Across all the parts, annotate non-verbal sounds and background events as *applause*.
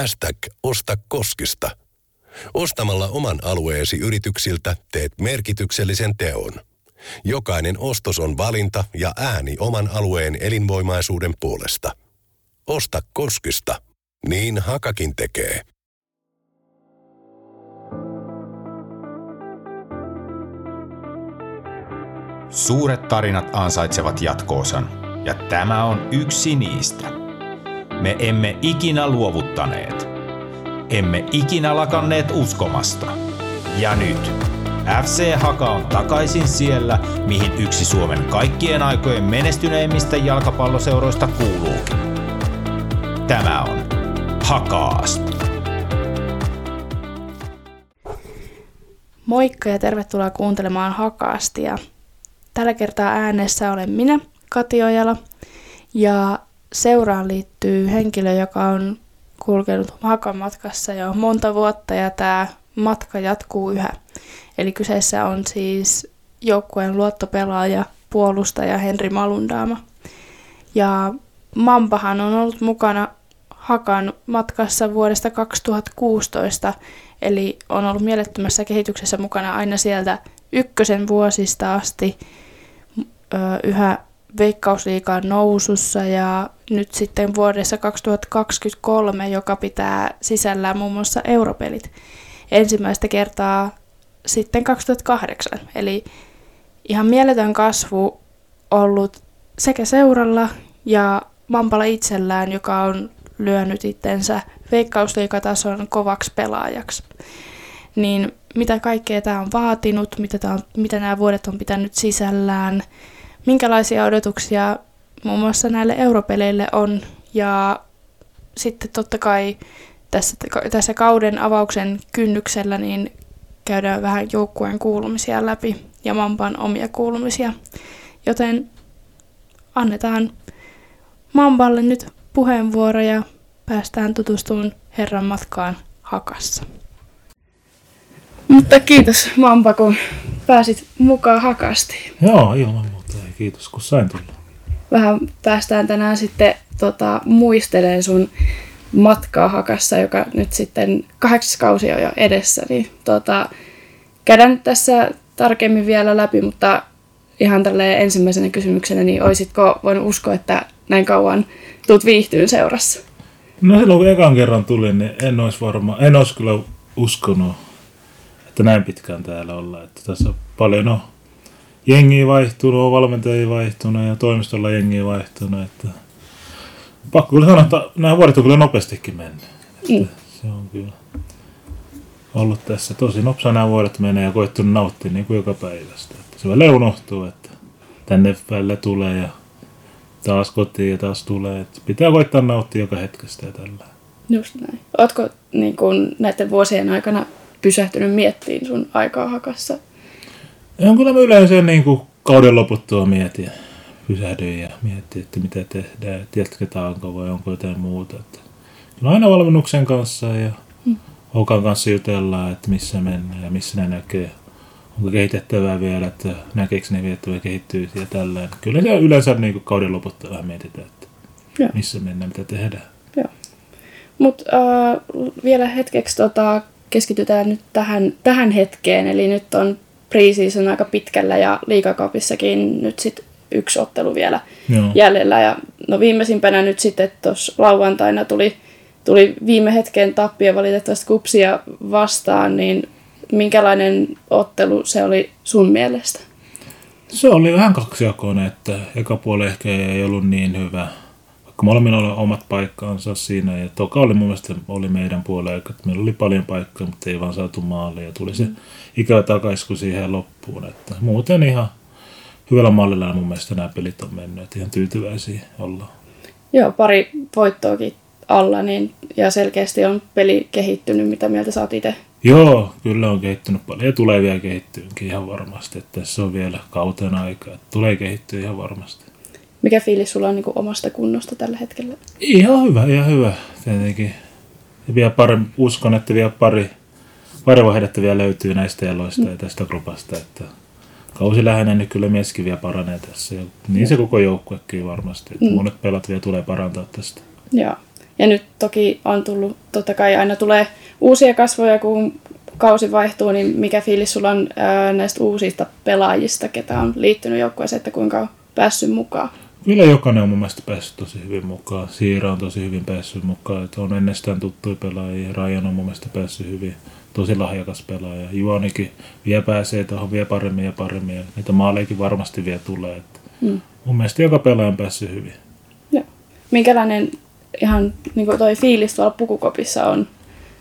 Hashtag Osta Koskista. Ostamalla oman alueesi yrityksiltä teet merkityksellisen teon. Jokainen ostos on valinta ja ääni oman alueen elinvoimaisuuden puolesta. Osta Koskista. Niin Hakakin tekee. Suuret tarinat ansaitsevat jatkoosan, ja tämä on yksi niistä. Me emme ikinä luovuttaneet. Emme ikinä lakanneet uskomasta. Ja nyt FC Haka on takaisin siellä, mihin yksi Suomen kaikkien aikojen menestyneimmistä jalkapalloseuroista kuuluukin. Tämä on Hakaast. Moikka ja tervetuloa kuuntelemaan Hakaastia. Tällä kertaa äänessä olen minä, Kati Ojala, ja seuraan liittyy henkilö, joka on kulkenut Hakan matkassa jo monta vuotta ja tämä matka jatkuu yhä. Eli kyseessä on siis joukkueen luottopelaaja, puolustaja Henri Malundaama. Ja Mampahan on ollut mukana Hakan matkassa vuodesta 2016, eli on ollut mielettömässä kehityksessä mukana aina sieltä ykkösen vuosista asti yhä veikkausliikaan nousussa ja nyt sitten vuodessa 2023, joka pitää sisällään muun muassa europelit ensimmäistä kertaa sitten 2008. Eli ihan mieletön kasvu ollut sekä seuralla ja Mampala itsellään, joka on lyönyt itsensä veikkausliikatason kovaksi pelaajaksi. Niin mitä kaikkea tämä on vaatinut, mitä, tää on, mitä nämä vuodet on pitänyt sisällään, minkälaisia odotuksia muun muassa näille europeleille on ja sitten totta kai tässä, tässä kauden avauksen kynnyksellä niin käydään vähän joukkueen kuulumisia läpi ja Mampan omia kuulumisia. Joten annetaan Mampalle nyt puheenvuoro ja päästään tutustumaan Herran matkaan Hakassa. Mutta kiitos Mampa, kun pääsit mukaan Hakasti. Joo, ilman muuta. Kiitos, kun sain tulla. Vähän päästään tänään sitten tota, muisteleen sun matkaa Hakassa, joka nyt sitten kahdeksas kausi on jo edessä. Niin, tota, käydään nyt tässä tarkemmin vielä läpi, mutta ihan tälleen ensimmäisenä kysymyksenä, niin olisitko voinut uskoa, että näin kauan tuut viihtyyn seurassa? No silloin kun ekan kerran tulin, niin en olisi varmaan, en olisi kyllä uskonut, että näin pitkään täällä ollaan. Että tässä on paljon no, jengiä vaihtunut, on valmentajia vaihtunut ja toimistolla jengiä vaihtunut. Että pakko kyllä sanoa, että nämä vuodet on kyllä nopeastikin mennyt. Mm. Se on kyllä ollut tässä tosi nopsa nämä vuodet menee ja koittunut nauttia niin kuin joka päivästä. Että se välillä unohtuu, että tänne välillä tulee ja taas kotiin ja taas tulee. Että pitää koittaa nauttia joka hetkestä ja tällä. Just näin. Oletko niin kun, näiden vuosien aikana pysähtynyt miettiin sun aikaa hakassa? On kyllä mä yleensä niin kuin kauden loputtua mietin pysähdyin ja mietin, että mitä tehdään, että jatketaanko vai onko jotain muuta. Että kyllä aina valmennuksen kanssa ja mm. Hokan kanssa jutellaan, että missä mennään ja missä ne näkee. Onko kehitettävää vielä, että näkeekö ne viettävä kehittyy ja tällä. Kyllä se yleensä niin kuin kauden loputtua vähän mietitään, että Joo. missä mennään, mitä tehdään. Joo. Mutta äh, vielä hetkeksi tota, keskitytään nyt tähän, tähän hetkeen. Eli nyt on preseason aika pitkällä ja liikakaupissakin nyt sitten yksi ottelu vielä Joo. jäljellä. Ja no viimeisimpänä nyt sitten tuossa lauantaina tuli, tuli viime hetken tappio valitettavasti kupsia vastaan, niin minkälainen ottelu se oli sun mielestä? Se oli vähän kaksijakoinen, että eka puoli ehkä ei ollut niin hyvä. Vaikka molemmilla oli omat paikkaansa siinä. Ja toka oli mun mielestä oli meidän puolella, että meillä oli paljon paikkoja, mutta ei vaan saatu maalle. Ja tuli se mm. ikävä takaisku siihen loppuun. Että muuten ihan hyvällä mallilla mun mielestä nämä pelit on mennyt, että ihan tyytyväisiä ollaan. Joo, pari voittoakin alla, niin, ja selkeästi on peli kehittynyt. Mitä mieltä sä oot itse? Joo, kyllä on kehittynyt paljon ja tulee vielä kehittyynkin ihan varmasti. Että tässä on vielä kauteen aika, että tulee kehittyä ihan varmasti. Mikä fiilis sulla on niin kuin omasta kunnosta tällä hetkellä? Ihan hyvä, ihan hyvä tietenkin. Ja vielä pari, uskon, että vielä pari, pari vaihetta vielä löytyy näistä jaloista mm. ja tästä grupasta. Että kausi lähenee, niin kyllä mieskin vielä paranee tässä. Ja niin se koko joukkuekin varmasti. Että mm. Monet pelat vielä tulee parantaa tästä. Joo. Ja nyt toki on tullut, totta kai aina tulee uusia kasvoja, kun kausi vaihtuu, niin mikä fiilis sulla on ää, näistä uusista pelaajista, ketä on liittynyt joukkueeseen, että kuinka on päässyt mukaan? Kyllä jokainen on mun mielestä päässyt tosi hyvin mukaan. Siira on tosi hyvin päässyt mukaan. Että on ennestään tuttuja pelaajia. Rajan on mun mielestä päässyt hyvin. Tosi lahjakas pelaaja. Juonikin vielä pääsee tuohon vielä paremmin ja paremmin. Ja niitä maaleikin varmasti vielä tulee. Että Mm. Mun mielestä joka pelaaja on päässyt hyvin. Joo. Minkälainen ihan niin kuin toi fiilis tuolla pukukopissa on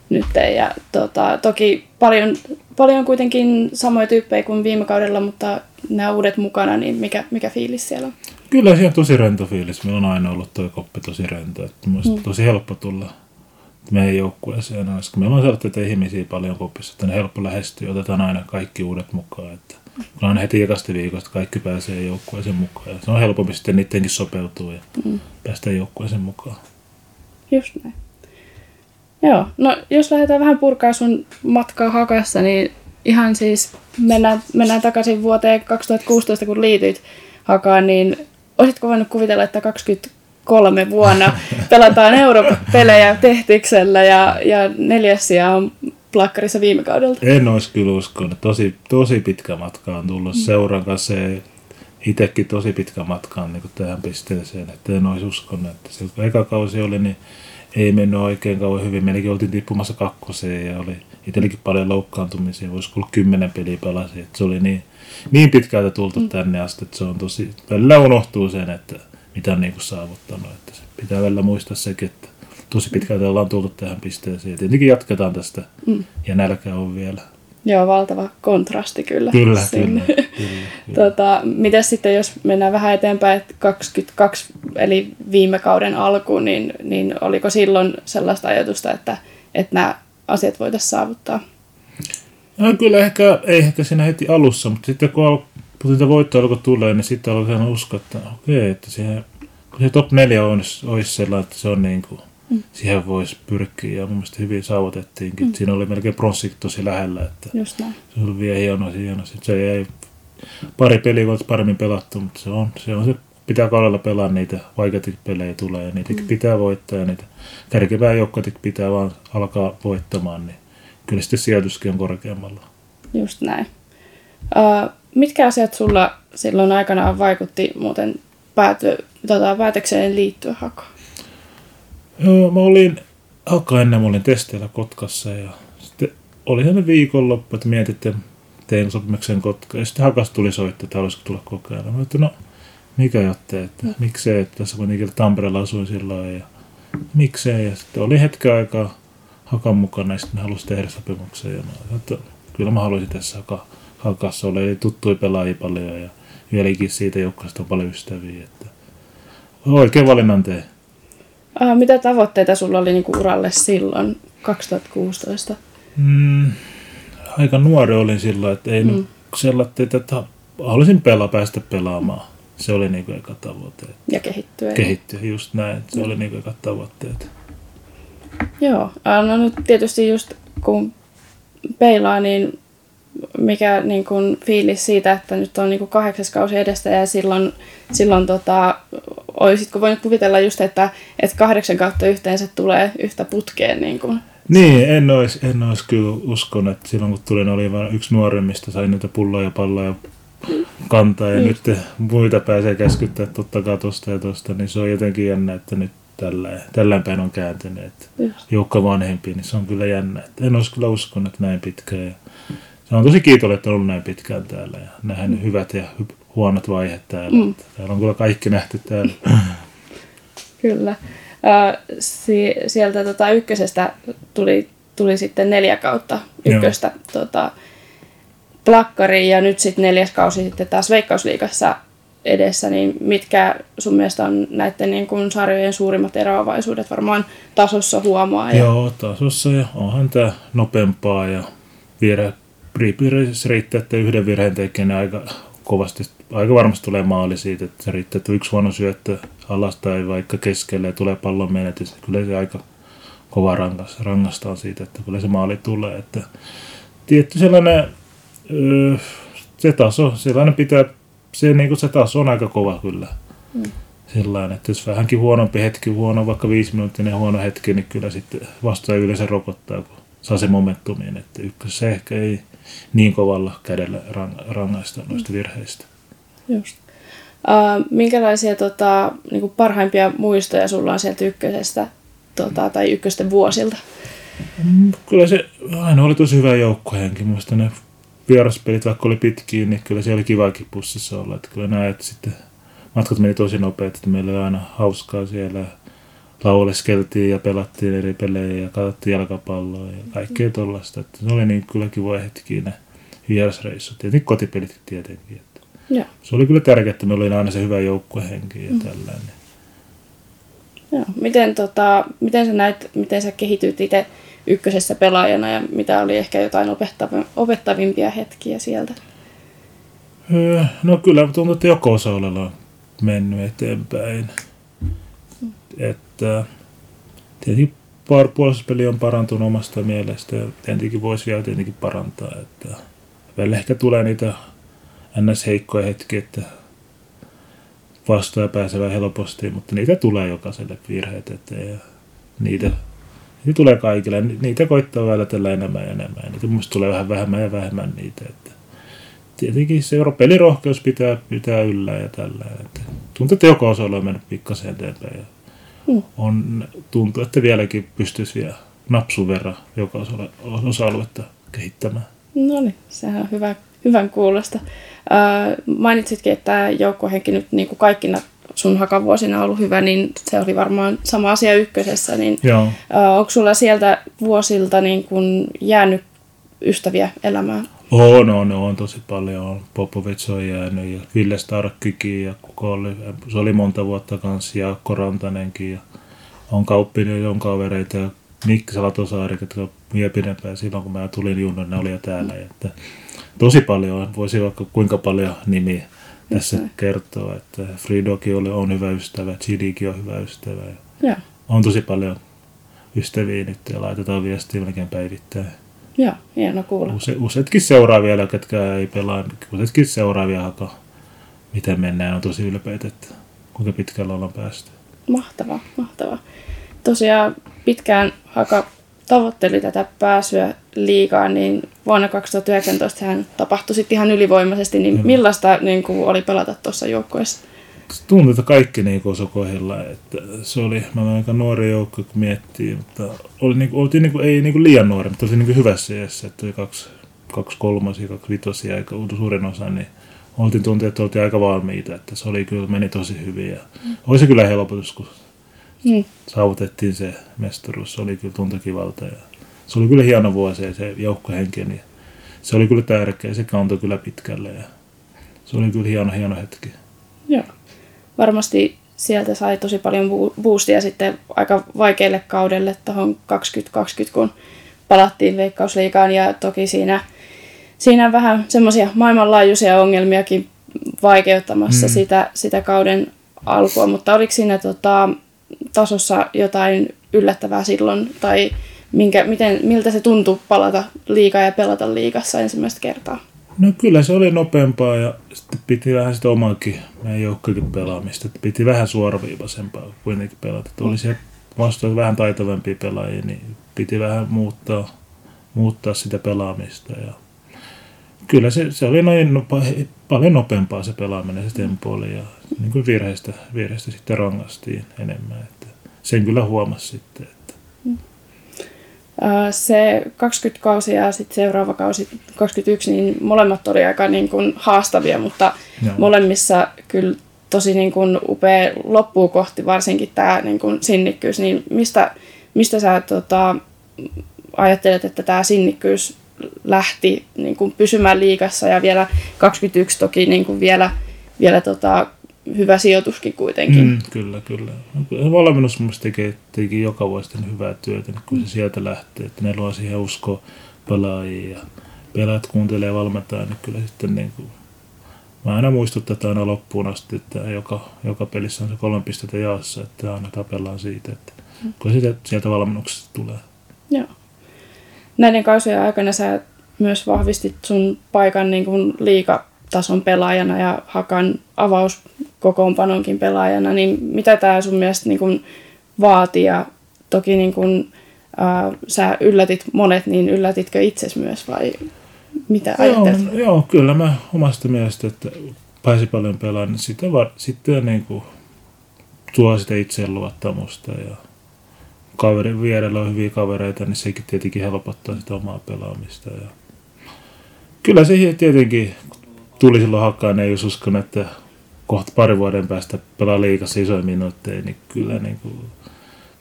nyt? Ja tota, toki paljon, paljon kuitenkin samoja tyyppejä kuin viime kaudella, mutta nämä uudet mukana, niin mikä, mikä fiilis siellä on? Kyllä siellä on tosi rento fiilis. Meillä on aina ollut tuo koppi tosi rento. Että mm. tosi helppo tulla meidän joukkueeseen. Koska meillä on sellaisia ihmisiä paljon kopissa, että ne helppo lähestyä. Otetaan aina kaikki uudet mukaan. Että kun aina heti ekasta viikosta kaikki pääsee joukkueeseen mukaan. Ja se on helpompi sitten niidenkin sopeutua ja mm. päästä joukkueeseen mukaan. Just näin. Joo, no jos lähdetään vähän purkaa sun matkaa Hakassa, niin ihan siis mennään, mennään takaisin vuoteen 2016, kun liityit Hakaan, niin olisitko voinut kuvitella, että 23 vuonna *laughs* pelataan Euroopan-pelejä Tehtiksellä ja, ja neljäs sija on plakkarissa viime kaudelta? En olisi kyllä uskonut. Tosi, tosi pitkä matka on tullut mm. seuran kanssa. Itsekin tosi pitkä matka on niin tähän pisteeseen, että en olisi uskonut. Että se, kun eka kausi oli, niin ei mennyt oikein kauan hyvin. Meilläkin oltiin tippumassa kakkoseen ja oli itsellekin paljon loukkaantumisia. Voisi kuulla kymmenen peliä pelasi. Että se oli niin, niin pitkältä tultu mm. tänne asti, että se on tosi... Välillä unohtuu sen, että mitä on niin kuin saavuttanut. Että se pitää välillä muistaa sekin, että tosi pitkältä ollaan tultu tähän pisteeseen. Ja tietenkin jatketaan tästä. Mm. Ja nälkä on vielä. Joo, valtava kontrasti kyllä. Kyllä, sinne. kyllä. *laughs* kyllä, kyllä. tota, mitäs sitten, jos mennään vähän eteenpäin, että 22, eli viime kauden alkuun, niin, niin oliko silloin sellaista ajatusta, että, että nämä asiat voitaisiin saavuttaa? No, kyllä ehkä, ei ehkä siinä heti alussa, mutta sitten kun, al- kun sitä voittoa alkoi tulee, niin sitten alkoi uskoa, että okei, okay, että siihen, kun se top 4 olisi, olisi sellainen, että se on niin kuin, mm. siihen voisi pyrkiä ja mun mielestä hyvin saavutettiinkin. Mm. Siinä oli melkein pronssit tosi lähellä, että Just näin. se oli vielä hieno, hieno. Sitten se ei pari peliä olisi paremmin pelattu, mutta se on se, on se pitää kaudella pelaa niitä vaikeita pelejä tulee ja niitäkin mm. pitää voittaa ja niitä kärkevää joukkoja pitää vaan alkaa voittamaan, niin kyllä sitten sijoituskin on korkeammalla. Just näin. Uh, mitkä asiat sulla silloin aikanaan vaikutti muuten pääty, tota, päätökseen liittyä hakaan? Joo, mä olin alkaa ennen, mä olin testeillä Kotkassa ja sitten oli sellainen viikonloppu, että mietin, että tein sopimuksen Kotka. Ja sitten Hakas tuli soittaa, että haluaisiko tulla kokeilla. Mä että no, mikä jotte, että mm. miksei, että tässä kuitenkin Tampereella asuin silloin ja miksei. Ja sitten oli hetken aikaa Hakan mukana ja sitten halusi tehdä sopimuksen. Ja mä, että kyllä mä haluaisin tässä Haka, Hakassa olla, eli tuttuja pelaajia paljon ja vieläkin siitä joukkueesta on paljon ystäviä. Että oikein valinnan tein. Uh, mitä tavoitteita sulla oli niinku uralle silloin, 2016? Mm, aika nuori olin silloin, että ei mm. nyt sellainen, että haluaisin pelaa, päästä pelaamaan. Se oli niinku eka tavoite. Ja kehittyä. Kehittyä, just näin. Se mm. oli niinku eka tavoitteet. Joo, no nyt tietysti just kun peilaa, niin mikä niin kuin fiilis siitä, että nyt on niin kuin kahdeksas kausi edestä ja silloin, silloin tota, olisitko voinut kuvitella just, että, että kahdeksan kautta yhteensä tulee yhtä putkeen? Niin, kuin. niin en olisi en olis kyllä uskonut, että silloin kun tulin oli vain yksi nuoremmista, sain niitä pulloja ja palloja kantaa ja mm. nyt muita pääsee käskyttää totta kai tosta ja tosta, niin se on jotenkin jännä, että nyt tällä, päin on kääntynyt. Joukko vanhempi, niin se on kyllä jännä. Että en olisi kyllä uskonut, että näin pitkään. Ja se on tosi kiitollinen, että on ollut näin pitkään täällä ja nähnyt mm. hyvät ja huonot vaiheet täällä. Mm. Täällä on kyllä kaikki nähty täällä. *clears throat* kyllä. Äh, si- sieltä tota, ykkösestä tuli, tuli sitten neljä kautta ykköstä tota, plakkariin ja nyt sitten neljäs kausi sitten taas Veikkausliigassa edessä, niin mitkä sun mielestä on näiden niin kuin sarjojen suurimmat eroavaisuudet varmaan tasossa huomaa? Ja... Joo, tasossa ja onhan tämä nopeampaa ja virhe, riittää, että yhden virheen tekee niin aika kovasti, aika varmasti tulee maali siitä, että se riittää, että yksi huono syöttö alas tai vaikka keskelle ja tulee pallon menetys, kyllä se aika kova rangas, rangastaan siitä, että kyllä se maali tulee, että tietty sellainen öö, se taso, sellainen pitää se, niin kuin se taas on aika kova kyllä. Mm. Sillain, että jos vähänkin huonompi hetki, huono vaikka viisi minuuttinen huono hetki, niin kyllä sitten vastaan yleensä rokottaa, kun saa se momentumiin. Että ykkössä ehkä ei niin kovalla kädellä rang- rangaista noista virheistä. Just. Uh, minkälaisia tota, niin parhaimpia muistoja sulla on sieltä ykkösestä tota, tai ykkösten vuosilta? Mm, kyllä se aina oli tosi hyvä joukkohenki. Muista ne vieraspelit, vaikka oli pitkiä, niin kyllä se oli kivakin pussissa olla. Että kyllä näet sitten matkat meni tosi nopeasti, että meillä oli aina hauskaa siellä. Lauleskeltiin ja pelattiin eri pelejä ja katsottiin jalkapalloa ja kaikkea tollaista. Että se oli niin kyllä kivoja hetkiä ne vierasreissut. Ja kotipelit tietenkin. Että Joo. Se oli kyllä tärkeää, että meillä oli aina se hyvä joukkuehenki ja mm. tällainen. Joo. Miten, tota, miten sä näit, miten sä kehityt itse ykkösessä pelaajana ja mitä oli ehkä jotain opettavimpia hetkiä sieltä? Öö, no kyllä tuntuu, että joko osa-alueella on mennyt eteenpäin. Että tietenkin puolustuspeli on parantunut omasta mielestä ja tietenkin voisi vielä tietenkin parantaa. Että välillä ehkä tulee niitä ns. heikkoja hetkiä, että vastaaja pääsee helposti, mutta niitä tulee jokaiselle virheet eteen ja niitä, niitä tulee kaikille. Niitä koittaa vältellä enemmän ja enemmän. Niitä mun tulee vähän vähemmän ja vähemmän niitä. Että tietenkin se pelirohkeus pitää, pitää yllä ja tällä. Tuntuu, että joka osalla on mennyt pikkasen eteenpäin. Ja mm. on, tuntuu, että vieläkin pystyisi vielä napsun verran joka osa-aluetta kehittämään. No niin, sehän on hyvä, hyvän kuulosta. Äh, mainitsitkin, että joukkohenki nyt niin kuin kaikkina sun hakavuosina ollut hyvä, niin se oli varmaan sama asia ykkösessä. Niin, Joo. Äh, onko sulla sieltä vuosilta niin kuin jäänyt ystäviä elämään? On, on, on tosi paljon. Popovic on jäänyt ja Ville Starkkikin ja kuka oli, se oli monta vuotta kanssa ja Korantanenkin ja on kauppinen ja on kavereita ja Mikki Salatosaari, jotka vielä pidempään silloin, kun mä tulin junnon, ne oli jo täällä. Että tosi paljon, voisi vaikka kuinka paljon nimiä tässä okay. kertoa, että Fridokin oli, on hyvä ystävä, Chidikin on hyvä ystävä. Ja. On tosi paljon ystäviä nyt ja laitetaan viestiä melkein päivittäin. Joo, hieno kuulla. Use, useatkin seuraa vielä, ketkä ei pelaa, useatkin seuraa vielä haka, miten mennään, on tosi ylpeitä, että kuinka pitkällä ollaan päästy. Mahtavaa, mahtavaa. Tosiaan pitkään haka tavoitteli tätä pääsyä liigaan, niin vuonna 2019 hän tapahtui sitten ihan ylivoimaisesti, niin millaista niin kuin, oli pelata tuossa joukkueessa? Tuntui, että kaikki niin osui kohdilla, että se oli, mä olen aika nuori joukko, kun miettii, mutta oli, niin kuin, oltiin niin kuin, ei niin kuin liian nuori, mutta oli niin kuin hyvässä iässä, että oli kaksi, kaksi kolmasia, kaksi vitosia, aika suurin osa, niin oltiin tuntia, että oltiin aika valmiita, että se oli kyllä, meni tosi hyvin ja mm. oli se kyllä helpotus, kun mm. saavutettiin se mestaruus. Se oli kyllä tuntokivalta ja se oli kyllä hieno vuosi ja se joukkohenki, niin se oli kyllä tärkeä. Se kantoi kyllä pitkälle ja se oli kyllä hieno, hieno hetki. Joo. Varmasti sieltä sai tosi paljon boostia sitten aika vaikealle kaudelle tuohon 2020, kun palattiin Veikkausliikaan ja toki siinä, siinä vähän semmoisia maailmanlaajuisia ongelmiakin vaikeuttamassa mm. sitä, sitä kauden alkua, mutta oliko siinä tota, tasossa jotain yllättävää silloin, tai minkä, miten, miltä se tuntui palata liikaa ja pelata liikassa ensimmäistä kertaa? No kyllä se oli nopeampaa ja sitten piti vähän sitä omaakin meidän joukkojen pelaamista. Että piti vähän suoraviivaisempaa kuitenkin pelata. Että oli siellä vastaan vähän taitavampia pelaajia, niin piti vähän muuttaa, muuttaa sitä pelaamista. Ja kyllä se, se oli noin nopa, paljon nopeampaa se pelaaminen, se tempo oli. Ja niin kuin virheistä, virheistä sitten rangaistiin enemmän. Että sen kyllä huomasi sitten. Se 20 kausi ja sitten seuraava kausi 21, niin molemmat oli aika niin kuin haastavia, mutta Joo. molemmissa kyllä tosi niin kuin upea loppuu kohti, varsinkin tämä niin kuin sinnikkyys. Niin mistä, mistä sä tota, ajattelet, että tämä sinnikkyys lähti niin kuin pysymään liikassa ja vielä 21 toki niin kuin vielä, vielä tota, hyvä sijoituskin kuitenkin. Mm, kyllä, kyllä. Valmennus mun tekee, tekee joka vuosi hyvää työtä, niin kun mm. se sieltä lähtee, että ne luo siihen usko pelaajia ja pelaat kuuntelee ja valmentaa, niin kyllä sitten niin kuin, mä aina muistutan aina loppuun asti, että joka, joka pelissä on se kolme pistettä jaossa, että aina tapellaan siitä, että mm. kun sitä sieltä valmennuksesta tulee. Joo. Näiden kausien aikana sä myös vahvistit sun paikan niin kuin liikatason pelaajana ja Hakan avaus kokoonpanonkin pelaajana, niin mitä tämä sun mielestä niin kuin vaati ja toki niin kuin, äh, sä yllätit monet, niin yllätitkö itses myös vai mitä ajattelet? Joo, joo, kyllä mä omasta mielestä, että pääsi paljon pelaamaan, niin sitä var, sitten niin kuin tuo sitä itseluottamusta ja kaveri, vierellä on hyviä kavereita, niin sekin tietenkin helpottaa sitä omaa pelaamista. Ja kyllä se tietenkin tuli silloin hakkaan, ei jos uskon, että kohta pari vuoden päästä pelaa liikassa isoja minuutteja, niin kyllä, niin kuin,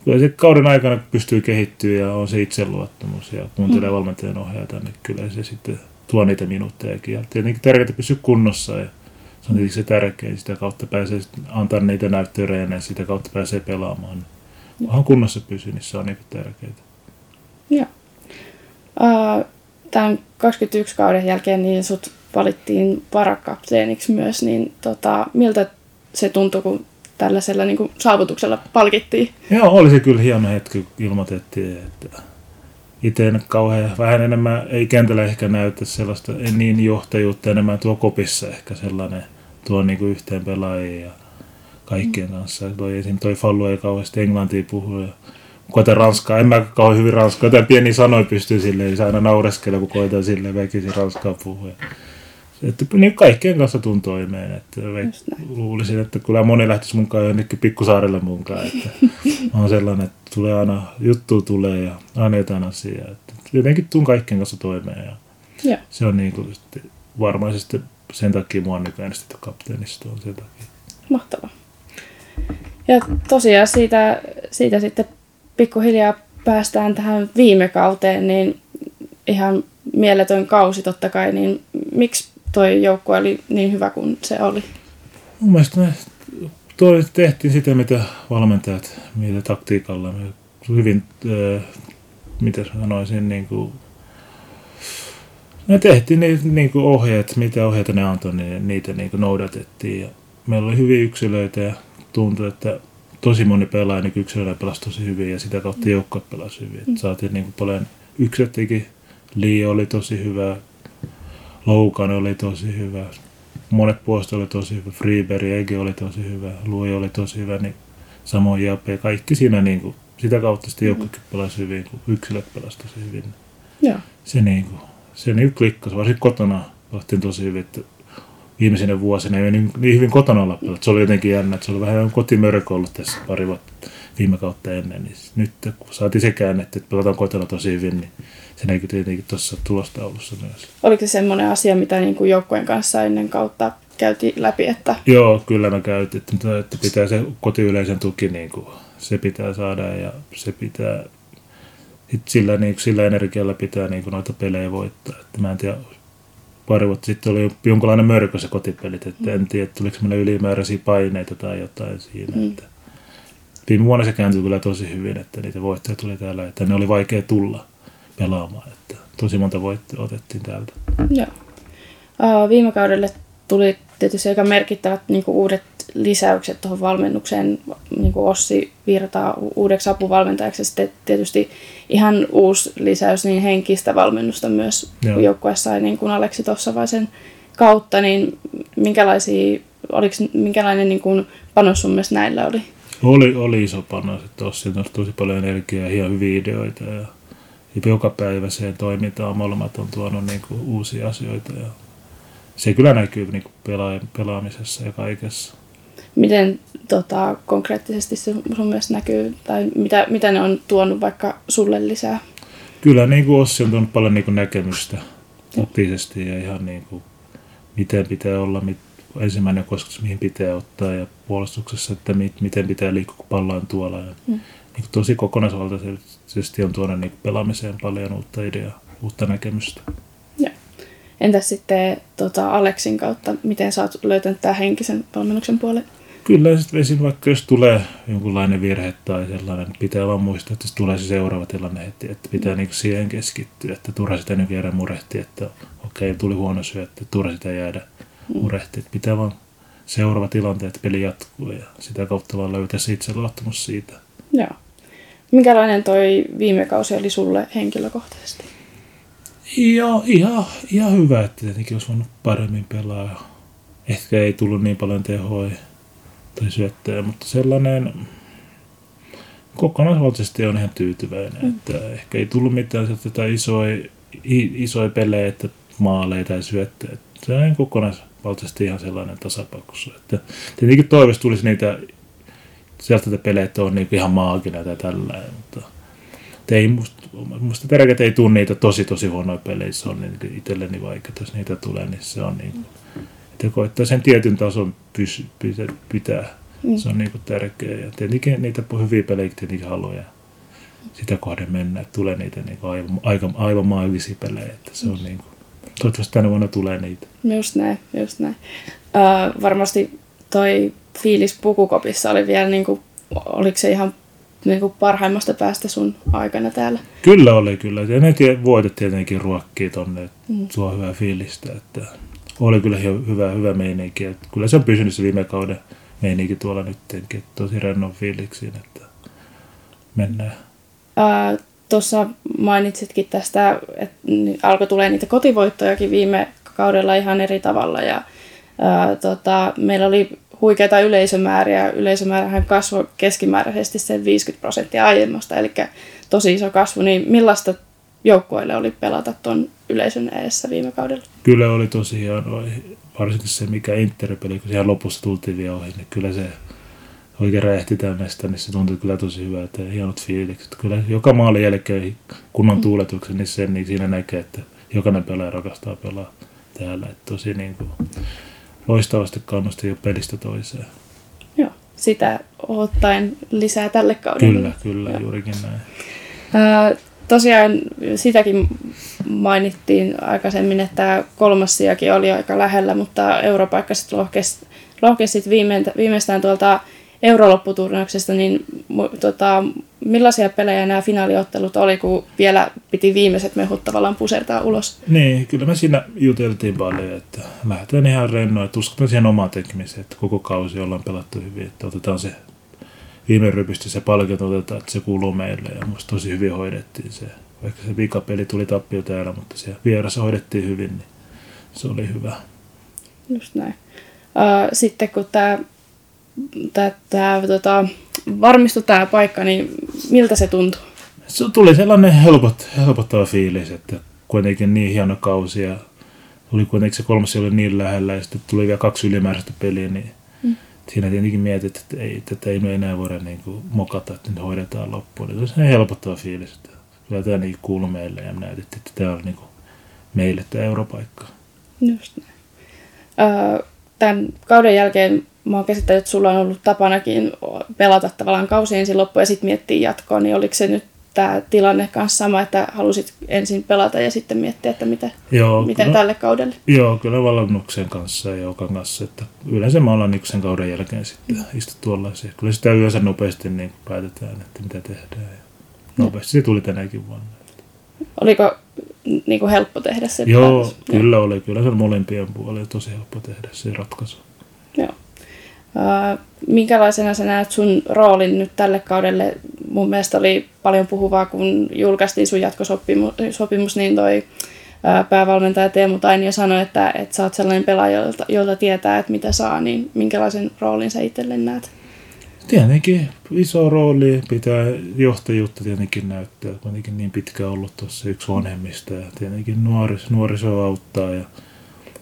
kyllä se kauden aikana pystyy kehittyä ja on se itseluottamus ja kuuntelee mm. valmentajan ohjata, niin kyllä se sitten tuo niitä minuuttejakin. Ja tietenkin tärkeää pysyä kunnossa ja se on tietenkin se tärkein. Sitä kautta pääsee antaa niitä näyttöjä ja sitä kautta pääsee pelaamaan. Kunhan kunnossa pysyy, niin se on niin tärkeää. Joo. Uh, tämän 21 kauden jälkeen niin sut valittiin varakapteeniksi myös, niin tota, miltä se tuntui, kun tällaisella niin kuin saavutuksella palkittiin? Joo, oli se kyllä hieno hetki, kun ilmoitettiin, että itse kauhean vähän enemmän, ei kentällä ehkä näytä sellaista niin johtajuutta, enemmän tuo kopissa ehkä sellainen, tuo niin kuin yhteen pelaajia ja kaikkien kanssa. Toi, esim. toi Fallu ei kauheasti englantia puhu ja koitan ranskaa, en mä kauhean hyvin ranskaa, jotain pieni sanoi pystyy silleen, niin aina naureskella, kun koitan silleen väkisin ranskaa puhua. Että niin kaikkien kanssa tuun toimeen. Että luulisin, että kyllä moni lähtisi mukaan jonnekin pikkusaarelle mukaan. Että on sellainen, että tulee aina, juttu tulee ja aina jotain asiaa. Että jotenkin tuun kaikkien kanssa toimeen. Ja ja. Se on niin kuin varmaan sitten sen takia mua nyt äänestetty kapteenista on sen takia. Mahtavaa. Ja tosiaan siitä, siitä sitten pikkuhiljaa päästään tähän viime kauteen, niin ihan mieletön kausi totta kai, niin miksi toi joukkue oli niin hyvä kuin se oli? Mun mielestä me toi tehtiin sitä, mitä valmentajat, mitä taktiikalla, me hyvin, äh, mitä sanoisin, niin kuin, me tehtiin ni, niin kuin ohjeet, mitä ohjeita ne antoi, niin niitä niin kuin noudatettiin. Ja meillä oli hyviä yksilöitä ja tuntui, että tosi moni pelaaja niin yksilöillä pelasi tosi hyvin ja sitä kautta joukkue pelasi hyvin. Mm. Saatiin niin kuin paljon yksilöttikin. Lee oli tosi hyvä, Loukan oli tosi hyvä, monet puolustajat oli tosi hyvä, Freeberg, Ege oli tosi hyvä, Lui oli tosi hyvä, niin samoin Jape, kaikki siinä niin kuin, sitä kautta sitten mm. joukkokin pelasi hyvin, kun yksilöt pelasi tosi hyvin. Joo. Se niin kuin, se niin klikkasi, varsinkin kotona pelattiin tosi hyvin, että viimeisenä vuosina ei niin, niin hyvin kotona olla pelattu. Se oli jotenkin jännä, että se oli vähän kotimörkö ollut tässä pari vuotta viime kautta ennen. Niin nyt kun saatiin se käännetty, että pelataan kotona tosi hyvin, niin se näkyy tietenkin tuossa tulostaulussa myös. Oliko se semmoinen asia, mitä niin kuin joukkueen kanssa ennen kautta käytiin läpi? Että... Joo, kyllä mä käytin, että, että pitää se kotiyleisen tuki, niin kuin, se pitää saada ja se pitää, sillä, niin, sillä energialla pitää niin kuin, noita pelejä voittaa. Että mä en tiedä, pari vuotta sitten oli jonkinlainen mörkö se kotipelit, että en tiedä, tuliko meillä ylimääräisiä paineita tai jotain siinä. Mm. Että viime vuonna se kääntyi kyllä tosi hyvin, että niitä voittoja tuli täällä, että ne oli vaikea tulla pelaamaan. Että tosi monta voittoa otettiin täältä. Joo. Uh, viime kaudelle tuli tietysti aika merkittävät niin kuin uudet lisäykset tuohon valmennukseen. Niin kuin Ossi virtaa uudeksi apuvalmentajaksi ja sitten tietysti ihan uusi lisäys, niin henkistä valmennusta myös joukkueessa sai niin kuin Aleksi tuossa vai sen kautta, niin minkälaisia, oliko, minkälainen niin kuin panos sun mielestä näillä oli? Oli, oli iso panos, että Ossi tosi paljon energiaa ja hyviä ideoita ja jokapäiväiseen toimintaan molemmat on tuonut niin kuin uusia asioita ja se kyllä näkyy niin kuin pela- pelaamisessa ja kaikessa. Miten tota, konkreettisesti se sun mielestä näkyy, tai mitä, mitä ne on tuonut vaikka sulle lisää? Kyllä niin kuin Ossi on tuonut paljon niin kuin näkemystä oppisesti ja ihan niin kuin, miten pitää olla, mit, ensimmäinen kosketus, mihin pitää ottaa ja puolustuksessa, että mit, miten pitää liikkua, kun pallo on tuolla. Ja, mm. niin tosi kokonaisvaltaisesti on tuonut niin pelaamiseen paljon uutta ideaa, uutta näkemystä. Ja. Entäs sitten tota Aleksin kautta, miten sä oot löytänyt tämän henkisen valmennuksen puolen? Kyllä, sitten vaikka jos tulee jonkunlainen virhe tai sellainen, pitää vaan muistaa, että se tulee se seuraava tilanne heti, että pitää mm. niin siihen keskittyä, että turha sitä nyt jäädä murehti, että okei, okay, tuli huono syö, että turha sitä jäädä mm. murehti, että pitää vaan seuraava tilanne, että peli jatkuu ja sitä kautta vaan löytää se itseluottamus siitä. Joo. Minkälainen toi viime kausi oli sulle henkilökohtaisesti? Joo, ihan, ihan hyvä, että tietenkin olisi voinut paremmin pelaa. Ehkä ei tullut niin paljon tehoja tai syöttää, mutta sellainen kokonaisvaltaisesti on ihan tyytyväinen, mm. että ehkä ei tullut mitään tätä isoja, isoja pelejä, että maaleja tai syöttää. Se on kokonaisvaltaisesti ihan sellainen tasapainossa. Että tietenkin toivossa tulisi niitä sieltä että pelejä, että on niin ihan maaginen tai tällä, mutta ei musta, musta tärkeää, ei tule niitä tosi tosi huonoja pelejä, se on niin itselleni vaikea, jos niitä tulee, niin se on niin, että koittaa sen tietyn tason pysy, pitää, pitää. Mm. se on niin tärkeää ja tietenkin niitä hyviä pelejä tietenkin haluaa sitä kohden mennä, että tulee niitä niin aivan, aivan, aivan maagisia pelejä, että se on niin kuin, toivottavasti tänä vuonna tulee niitä. Just näin, just näin. Uh, varmasti toi fiilis pukukopissa oli vielä, niin kuin, oliko se ihan niin kuin parhaimmasta päästä sun aikana täällä? Kyllä oli, kyllä. Ja ne voitet tietenkin ruokkii tonne, mm. suo hyvää fiilistä. Että oli kyllä hyvä, hyvä meininki. Että kyllä se on pysynyt se viime kauden meininki tuolla nyttenkin. Että tosi rennon fiiliksiin, että mennään. Uh, Tuossa mainitsitkin tästä, että alkoi tulee niitä kotivoittojakin viime kaudella ihan eri tavalla. Ja, uh, tota, meillä oli huikeita yleisömääriä. Yleisömäärähän kasvoi keskimääräisesti sen 50 prosenttia aiemmasta, eli tosi iso kasvu. Niin millaista joukkueille oli pelata tuon yleisön eessä viime kaudella? Kyllä oli tosi hienoa. Varsinkin se, mikä Interpeli, kun siellä lopussa tultiin vielä ohi, niin kyllä se oikein räjähti tämmöistä, niin se tuntui kyllä tosi hyvältä ja hienot fiilikset. Kyllä joka maalin jälkeen kunnon mm. tuuletuksen, niin, sen, niin siinä näkee, että jokainen pelaaja rakastaa pelaa täällä. Että tosi niin kuin, loistavasti kannusti jo pelistä toiseen. Joo, sitä ottaen lisää tälle kaudelle. Kyllä, kyllä, Joo. juurikin näin. Tosiaan sitäkin mainittiin aikaisemmin, että kolmas sijakin oli aika lähellä, mutta europaikka sitten lohkesi, lohkesi viimeistään tuolta eurolopputurnauksesta, niin tota, millaisia pelejä nämä finaaliottelut oli, kun vielä piti viimeiset mehut tavallaan pusertaa ulos? Niin, kyllä me siinä juteltiin paljon, että lähdetään ihan rennoa, että uskotaan siihen omaan tekemiseen, että koko kausi ollaan pelattu hyvin, että otetaan se viime rypistä se palkinto otetaan, että se kuuluu meille ja musta tosi hyvin hoidettiin se. Vaikka se vikapeli tuli tappio täällä, mutta se vieressä hoidettiin hyvin, niin se oli hyvä. Just näin. Sitten kun tämä tämä tota, varmistui tämä paikka, niin miltä se tuntui? Se tuli sellainen helpot, helpottava fiilis, että kuitenkin niin hieno kausi ja tuli kuitenkin se kolmas oli niin lähellä ja sitten tuli vielä kaksi ylimääräistä peliä, niin mm. siinä tietenkin mietit, että ei, että ei me enää voida niin kuin mokata, että nyt hoidetaan loppuun. Niin se on helpottava fiilis, että kyllä tämä niin kuuluu meille ja me näytettiin, että tämä on niin kuin meille tämä europaikka. Just näin. Öö, tämän kauden jälkeen mä oon käsittänyt, että sulla on ollut tapanakin pelata tavallaan kausi ensin loppuun ja sitten miettiä jatkoa, niin oliko se nyt tämä tilanne kanssa sama, että halusit ensin pelata ja sitten miettiä, että mitä, joo, miten kyllä, tälle kaudelle? Joo, kyllä valmennuksen kanssa ja Joukan kanssa. Että yleensä me ollaan sen kauden jälkeen sitten mm. istu tuollaisia. Kyllä sitä yleensä nopeasti niin päätetään, että mitä tehdään. Ja nopeasti se tuli tänäkin vuonna. Oliko niin kuin helppo tehdä se Joo, päätös? kyllä oli. Kyllä se on molempien puolella tosi helppo tehdä se ratkaisu. Joo minkälaisena sä näet sun roolin nyt tälle kaudelle? Mun mielestä oli paljon puhuvaa, kun julkaistiin sun jatkosopimus, niin toi päävalmentaja Teemu Tainio sanoi, että, että sä oot sellainen pelaaja, jolta, jolta tietää, että mitä saa, niin minkälaisen roolin sä itselle näet? Tietenkin iso rooli pitää johtajuutta tietenkin näyttää. Kuitenkin niin pitkä ollut tuossa yksi vanhemmista ja tietenkin nuoris, nuoriso auttaa ja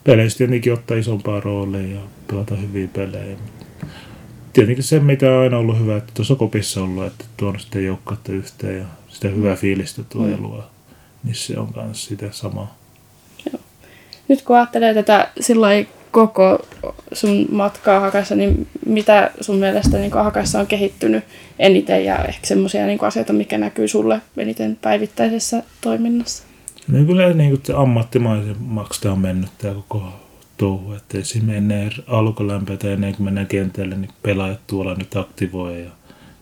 peleissä tietenkin ottaa isompaa roolia ja pelata hyviä pelejä tietenkin se, mitä on aina ollut hyvä, että tuossa kopissa ollut, että tuon sitten joukkautta yhteen ja sitä hyvää fiilistä tuo mm. luo, niin se on myös sitä samaa. Joo. Nyt kun ajattelee tätä sillä koko sun matkaa Hakassa, niin mitä sun mielestä niin Hakassa on kehittynyt eniten ja ehkä semmoisia niin asioita, mikä näkyy sulle eniten päivittäisessä toiminnassa? No kyllä niin kuin se ammattimaisemmaksi on mennyt tämä koko touhu. Että esimerkiksi ennen alkulämpöitä ennen kuin mennään kentälle, niin pelaajat tuolla nyt aktivoi ja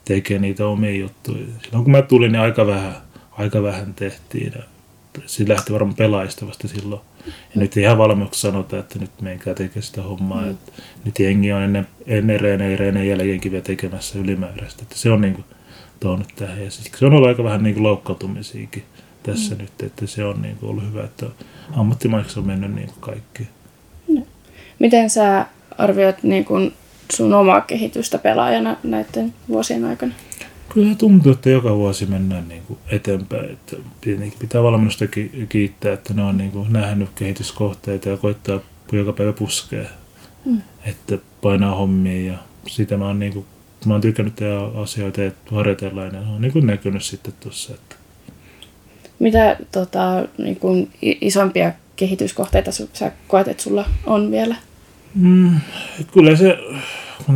tekee niitä omia juttuja. Silloin kun mä tulin, niin aika vähän, aika vähän tehtiin. Ja se lähti varmaan pelaajista vasta silloin. Ja nyt ihan valmiiksi sanotaan, että nyt menkää tekee sitä hommaa. Mm. Että nyt jengi on ennen, ennen reeneen ja reeneen jälkeenkin vielä tekemässä ylimääräistä. Että se on niin kuin tuonut tähän. Ja se on ollut aika vähän niin kuin loukkautumisiakin tässä mm. nyt. Että se on niin kuin ollut hyvä, että ammattimaiksi on mennyt niin kuin kaikki. Miten sä arvioit niin kun sun omaa kehitystä pelaajana näiden vuosien aikana? Kyllä tuntuu, että joka vuosi mennään niin kuin eteenpäin. Että pitää valmennusta kiittää, että ne on niin kuin nähnyt kehityskohteita ja koittaa joka päivä puskea. Mm. Että painaa hommia ja sitä mä oon, niin kuin, mä oon tykännyt tehdä asioita ja harjoitella ja ne on niin kuin näkynyt sitten tuossa. Että. Mitä tota, niin kuin isompia kehityskohteita sä koet, että sulla on vielä? Mm, kyllä se, kun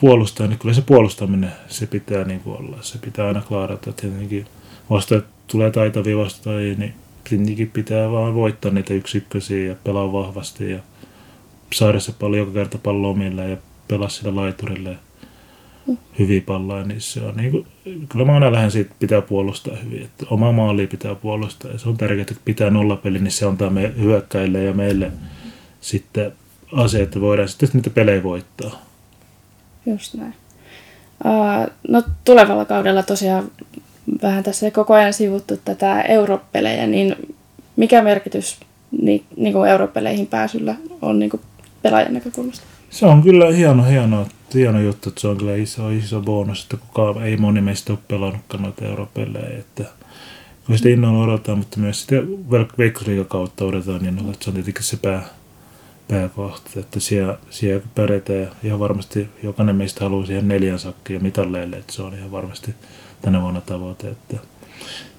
puolustaa, niin kyllä se puolustaminen, se pitää niin kuin olla. Se pitää aina klaarata. Tietenkin vasta tulee taitavia vastaajia, niin tietenkin pitää vaan voittaa niitä yksikköisiä ja pelaa vahvasti ja saada se paljon joka kerta pallo omille ja pelaa sillä laiturille hyviä palloja, niin se on niin kuin, kyllä mä aina lähden siitä, pitää puolustaa hyvin, että oma maali pitää puolustaa ja se on tärkeää, että pitää nollapeli, niin se antaa me hyökkäille ja meille sitten asia, että voidaan sitten niitä pelejä voittaa. Just näin. Uh, no tulevalla kaudella tosiaan vähän tässä koko ajan sivuttu tätä europelejä, niin mikä merkitys niin, niin kuin europeleihin pääsyllä on niin kuin pelaajan näkökulmasta? Se on kyllä hieno, hieno, hieno juttu, että se on kyllä iso, iso bonus, että kukaan ei moni meistä ole pelannutkaan noita europelejä, että kyllä sitä innolla odotetaan, mutta myös sitä veikkausliikakautta odotetaan, niin että se on tietenkin se pää, pääkohta, että siellä, siellä pärjätään ja ihan varmasti jokainen meistä haluaa siihen neljän sakkiin ja mitalleille, että se on ihan varmasti tänä vuonna tavoite. Että,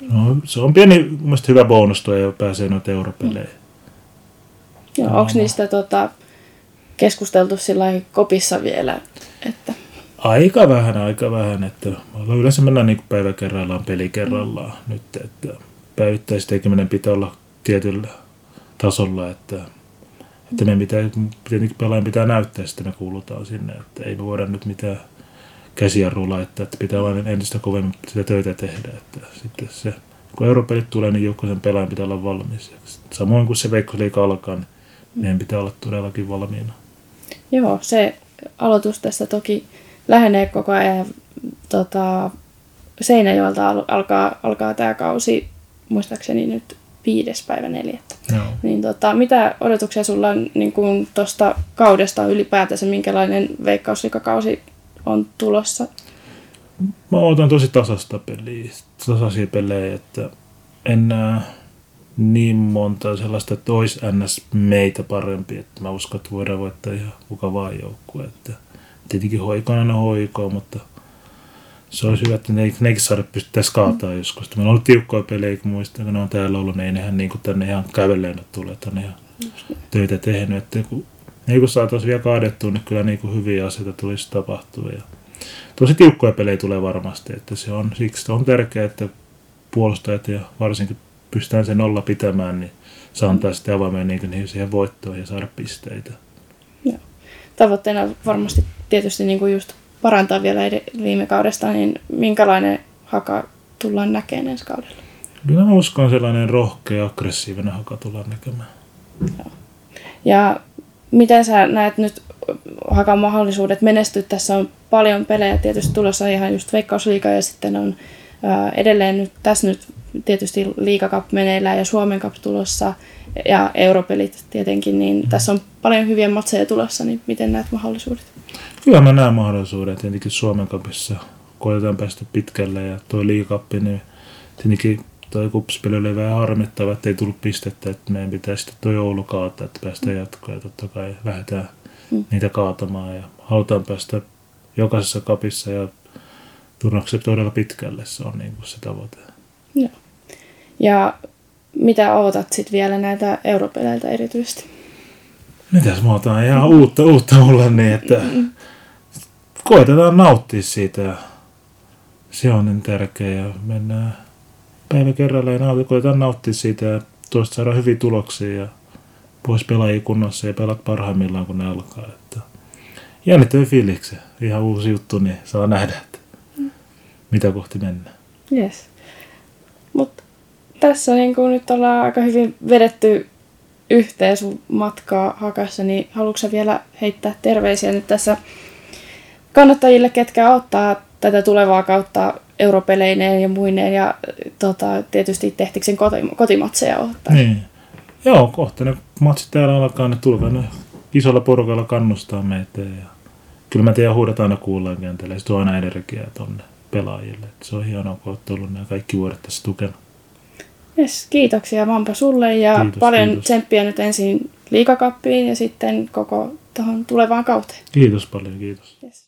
no, se on pieni, mielestäni hyvä bonus tuo ja pääsee noita europeleihin. Joo, no, onko niistä tota, keskusteltu sillä kopissa vielä? Että... Aika vähän, aika vähän. Että yleensä mennään niin päivä kerrallaan, peli kerrallaan mm. nyt, että päivittäistekeminen pitää olla tietyllä tasolla, että että me pitää, tietenkin pelaajan pitää näyttää, että me kuulutaan sinne. Että ei me voida nyt mitään käsijarrua laittaa, että pitää vain entistä kovemmin sitä töitä tehdä. Että sitten se, kun europelit tulee, niin jokaisen pelaajan pitää olla valmis. Samoin kuin se veikkausliika alkaa, niin meidän pitää olla todellakin valmiina. Joo, se aloitus tässä toki lähenee koko ajan. Tota, Seinäjoelta alkaa, alkaa tämä kausi, muistaakseni nyt viides päivä neljättä. Joo. Niin tota, mitä odotuksia sulla on niin tuosta kaudesta ylipäätänsä, minkälainen veikkauslikakausi on tulossa? Mä odotan tosi tasasta peliä, tasaisia pelejä, että en näe niin monta sellaista, että olisi ns. meitä parempi, että mä uskon, että voidaan voittaa ihan kuka vaan joukkue. Että tietenkin hoiko on aina hoikoa, mutta – se olisi hyvä, että ne, nekin saada pystyttäisiin kaataa joskus. Meillä on ollut tiukkoja pelejä, kun muistan, kun ne on täällä ollut, niin nehän niin kuin tänne ihan kävelleen tule, tänne ihan töitä tehnyt. Että kun, ne kun saataisiin vielä kaadettua, niin kyllä niin kuin hyviä asioita tulisi tapahtua. Ja tosi tiukkoja pelejä tulee varmasti, että se on, siksi on tärkeää, että puolustajat ja varsinkin pystytään sen nolla pitämään, niin saa antaa sitten avaimeen niin, niin siihen voittoon ja saada pisteitä. Joo. Tavoitteena varmasti tietysti niin kuin just parantaa vielä viime kaudesta, niin minkälainen haka tullaan näkemään ensi kaudella? Kyllä mä uskon sellainen rohkea, aggressiivinen haka tullaan näkemään. Joo. Ja miten sä näet nyt hakan mahdollisuudet menestyä? Tässä on paljon pelejä tietysti tulossa ihan just Veikkausliiga ja sitten on ää, edelleen nyt, tässä nyt tietysti Liikakap meneillään ja Suomen Cup tulossa ja Europelit tietenkin, niin mm. tässä on paljon hyviä matseja tulossa, niin miten näet mahdollisuudet? Kyllä mä näen mahdollisuuden, tietenkin Suomen kapissa koetetaan päästä pitkälle ja tuo liikappi, niin tietenkin tuo kupspeli oli vähän harmittava, että ei tullut pistettä, että meidän pitää sitten tuo joulu kaataa, että päästään jatkoon ja totta kai lähdetään mm. niitä kaatamaan ja halutaan päästä jokaisessa kapissa ja turnauksessa todella pitkälle, se on niin kuin se tavoite. Joo. Ja mitä odotat sitten vielä näitä europeleiltä erityisesti? Mitäs mä otan ihan uutta, uutta mulle niin, että mm koetetaan nauttia siitä ja se on niin tärkeä ja mennään päivä kerralla ja nauti, koetetaan nauttia siitä ja tuosta saada hyviä tuloksia ja pois pelaajia kunnossa ja pelat parhaimmillaan kun ne alkaa. Että jännittävä fiiliksi, ihan uusi juttu, niin saa nähdä, että mitä kohti mennään. Yes. Mutta tässä niin kun nyt ollaan aika hyvin vedetty yhteen sun matkaa hakassa, niin haluatko vielä heittää terveisiä nyt tässä kannattajille, ketkä ottaa tätä tulevaa kautta europeleinein ja muineen ja tota, tietysti Tehtiksen koti, kotimatseja ottaa. Niin. Joo, kohta ne matsit täällä alkaa, ne tulkaa ne isolla porukalla kannustaa meitä ja kyllä mä tiedän, huudat aina kuullaan kentällä se tuo aina energiaa tonne pelaajille. Et se on hienoa, kun olette ollut nämä kaikki vuodet tässä tukena. Yes, kiitoksia Vampa sulle ja Kiitos, paljon kiitos. tsemppiä nyt ensin liikakappiin ja sitten koko tuohon tulevaan kauteen. Kiitos paljon, kiitos. Yes.